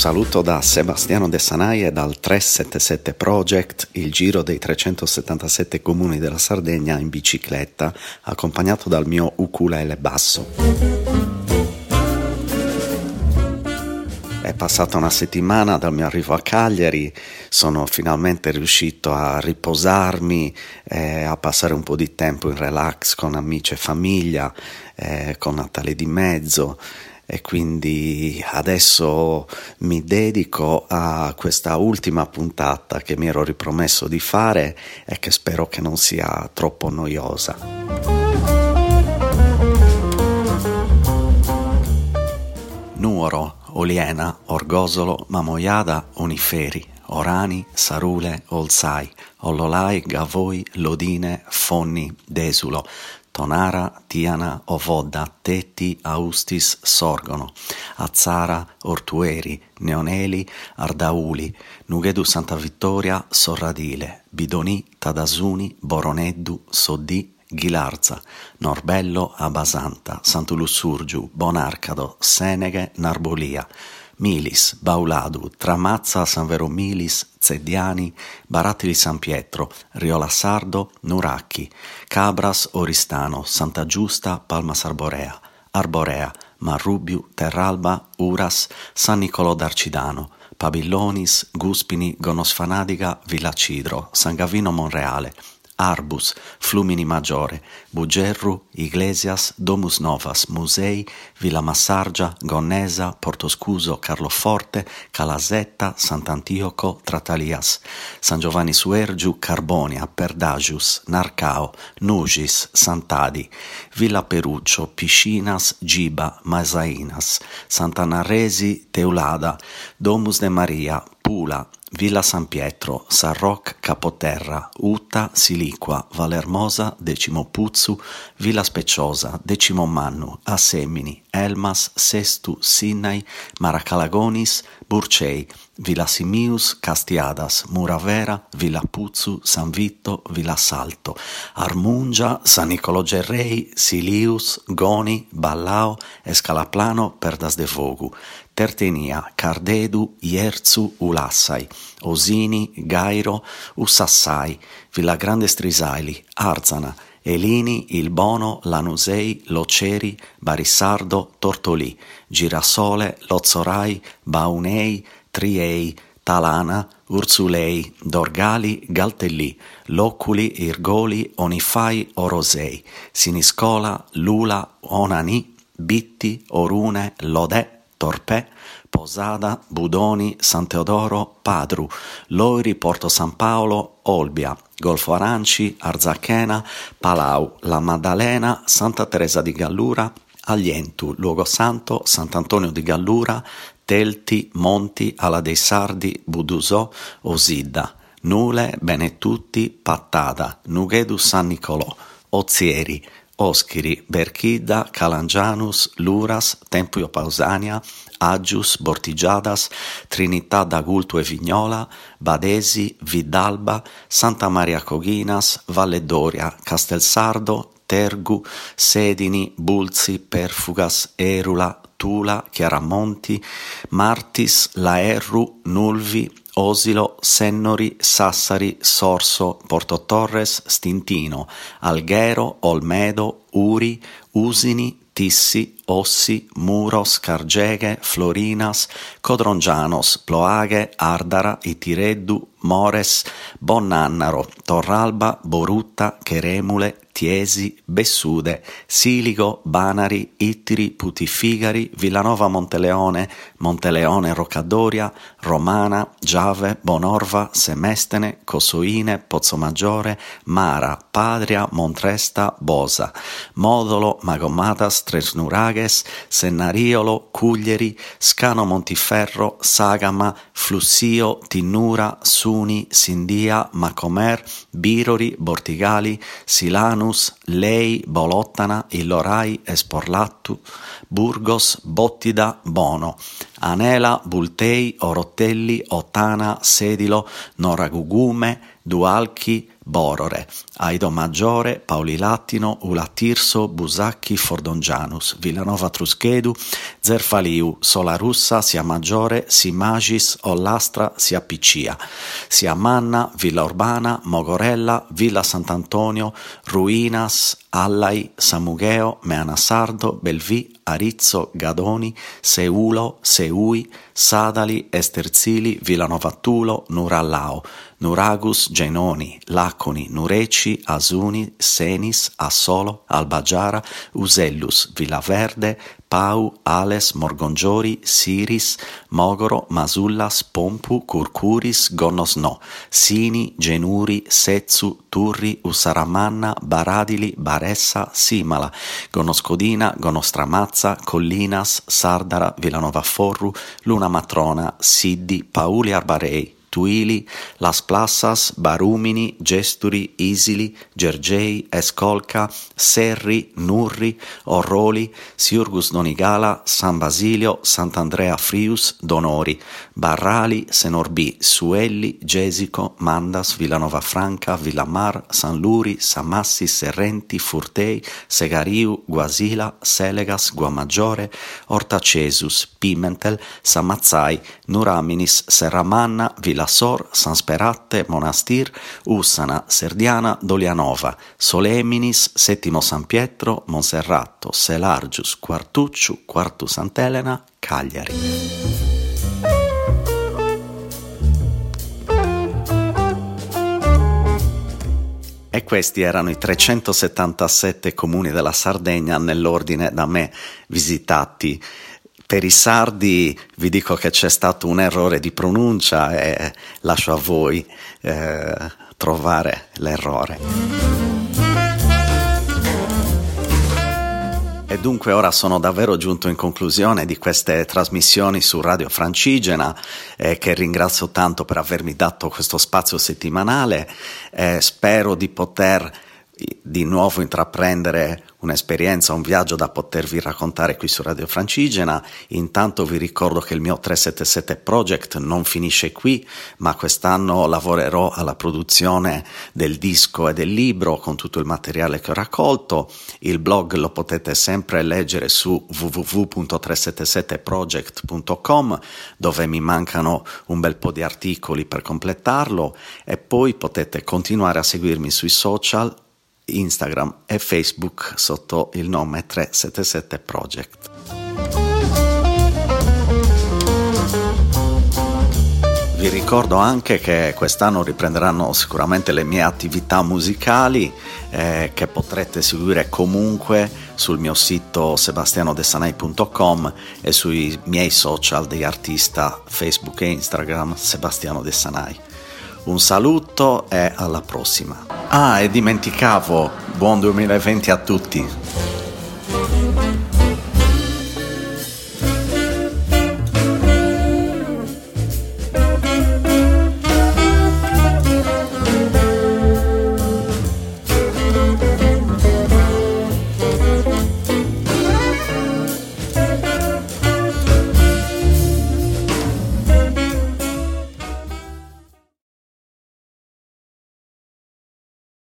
saluto da Sebastiano De Sanai e dal 377 Project, il giro dei 377 comuni della Sardegna in bicicletta, accompagnato dal mio ukulele basso. È passata una settimana dal mio arrivo a Cagliari, sono finalmente riuscito a riposarmi, eh, a passare un po' di tempo in relax con amici e famiglia, eh, con Natale di mezzo e quindi adesso mi dedico a questa ultima puntata che mi ero ripromesso di fare e che spero che non sia troppo noiosa. Nuoro, Oliena, Orgosolo, Mamoiada, Oniferi, Orani, Sarule, Olsai, Ollolai, Gavoi, Lodine, Fonni, Desulo, Tonara, Tiana, Ovodda, Tetti, Austis, Sorgono, Azzara, Ortueri, Neoneli, Ardauli, Nughedu Santa Vittoria, Sorradile, Bidoni, Tadasuni, Boroneddu, Soddì, Ghilarza, Norbello, Abasanta, Sant'Ulussurgiu, Bonarcado, Seneghe, Narbolia, Milis, Bauladu, Tramazza, San Vero Milis, Zeddiani, Baratti di San Pietro, Riola Sardo, Nuracchi, Cabras, Oristano, Santa Giusta, Palma Sarborea, Arborea, Marrubiu, Terralba, Uras, San Nicolò d'Arcidano, Pabillonis, Guspini, Gonosfanadiga, Villa Cidro, San Gavino Monreale, Arbus, Flumini Maggiore, Bugerru, Iglesias, Domus Novas, Musei, Villa Massargia, Gonnesa, Portoscuso, Carloforte, Calasetta, Sant'Antioco, Tratalias, San Giovanni Suergiu, Carbonia, Perdagius, Narcao, Nugis, Sant'Adi, Villa Peruccio, Piscinas, Giba, Masainas, Sant'Anarresi, Teulada, Domus de Maria, Pula, Villa San Pietro, San Roc, Capoterra, Utta, Siliqua, Valermosa, Decimo Puzzu, Villa Speciosa, Decimo Mannu, Assemini, Elmas, Sestu, Sinnai, Maracalagonis, Burcei, Villa Simius, Castiadas, Muravera, Villa Puzzu, San Vitto, Villa Salto, Armungia, San Nicolo Gerrei, Silius, Goni, Ballao e Scalaplano Perdas de Vogu, Tertenia, Cardedu, Ierzu, Ulassai, Osini, Gairo, Ussassai, Villa Grande Strisaili, Arzana, Elini, Il Bono, Lanusei, Loceri, Barissardo, Tortolì, Girasole, Lozzorai, Baunei, Triei, Talana, Ursulei, Dorgali, Galtellì, Loculi, Irgoli, Onifai, Orosei, Siniscola, Lula, Onani, Bitti, Orune, Lodè, Torpè, Posada, Budoni, San Teodoro, Padru, Loiri, Porto San Paolo, Olbia, Golfo Aranci, Arzachena, Palau, La Maddalena, Santa Teresa di Gallura, Aglientu, Luogo Santo, Sant'Antonio di Gallura, Telti, Monti, Ala dei Sardi, Budusò, Osidda, Nule, Benetutti, Pattada, Nughedu San Nicolò, Ozieri, Oschiri, Berchida, Calangianus, Luras, Tempio Pausania, Agius, Bortigiadas, Trinità d'Agulto e Vignola, Badesi, Vidalba, Santa Maria Coghinas, Valle Doria, Castelsardo, Tergu, Sedini, Bulzi, Perfugas, Erula, Tula, Chiaramonti, Martis, Laerru, Nulvi, Osilo, Sennori, Sassari, Sorso, Porto Torres, Stintino, Alghero, Olmedo, Uri, Usini, Tissi, Ossi, Muros, Cargeghe, Florinas, Codrongianos, Ploaghe, Ardara, Itireddu, Mores, Bonnannaro, Torralba, Borutta, Cheremule, Tiesi, Bessude, Siligo, Banari, Ittiri, Putifigari, Villanova Monteleone, Monteleone Roccadoria, Romana, Giave, Bonorva, Semestene, Cosoine, Pozzomaggiore, Mara, Padria, Montresta, Bosa, Modolo, Magomatas, Tresnurages, Sennariolo, Cuglieri, Scano Montiferro, Sagama, Flussio, Tinnura, Suni, Sindia, Macomer, Birori, Bortigali, Silano, Lanus, Lei, Bolottana, Illorai, Esporlattu, Burgos, Bottida, Bono, Anela, Bultei, Orottelli, Ottana, Sedilo, Noragugume, Dualchi, Borore, Aido Maggiore, Paoli Lattino, Ulatirso, Busacchi, Fordongianus, Villanova Truschedu, Zerfaliu, Sola Russa, Sia Maggiore, Simagis, Ollastra, Sia Piccia, Sia Manna, Villa Urbana, Mogorella, Villa Sant'Antonio, Ruinas, Allai, Samugheo, Meana Sardo, Belvì, Arizzo, Gadoni, Seulo, Seui, Sadali, Esterzili, Villanova Tulo, Nurallao, Nuragus, Genoni, Laconi, Nureci, Asuni, Senis, Assolo, Albagiara, Usellus, Villaverde, Pau, Ales, Morgongiori, Siris, Mogoro, Masullas, Pompu, Curcuris, Gonosno, Sini, Genuri, Setsu, Turri, Ussaramanna, Baradili, Baressa, Simala, Gonoscodina, Gonostramazza, Collinas, Sardara, Villanova Forru, Luna Matrona, Siddi, Pauli Arbarei, Tuili, Las Plassas, Barumini, Gesturi, Isili, Gergei, Escolca, Serri, Nurri, Orroli, Siurgus Donigala, San Basilio, Sant'Andrea Frius, Donori, Barrali, Senorbi, Suelli, Gesico, Mandas, Villanova Franca, Villamar, San Luri, Samassi, Serrenti, Furtei, Segariu, Guasila, Selegas, Guamaggiore, Ortacesus, Pimentel, Samazzai, Nuraminis, Serramanna, Villa Sor, San Speratte, Monastir, Ussana, Serdiana, Dolianova, Soleminis, Settimo San Pietro, Monserratto, Selargius, Quartucciu, Quartu Sant'Elena, Cagliari. E questi erano i 377 comuni della Sardegna nell'ordine da me visitati per i sardi vi dico che c'è stato un errore di pronuncia e lascio a voi eh, trovare l'errore. E dunque ora sono davvero giunto in conclusione di queste trasmissioni su Radio Francigena, eh, che ringrazio tanto per avermi dato questo spazio settimanale. Eh, spero di poter di nuovo intraprendere un'esperienza, un viaggio da potervi raccontare qui su Radio Francigena. Intanto vi ricordo che il mio 377 Project non finisce qui, ma quest'anno lavorerò alla produzione del disco e del libro con tutto il materiale che ho raccolto. Il blog lo potete sempre leggere su www.377project.com dove mi mancano un bel po' di articoli per completarlo e poi potete continuare a seguirmi sui social Instagram e Facebook sotto il nome 377 Project. Vi ricordo anche che quest'anno riprenderanno sicuramente le mie attività musicali eh, che potrete seguire comunque sul mio sito sebastianodesanai.com e sui miei social di artista Facebook e Instagram Sebastiano De Sanai. Un saluto e alla prossima. Ah, e dimenticavo, buon 2020 a tutti.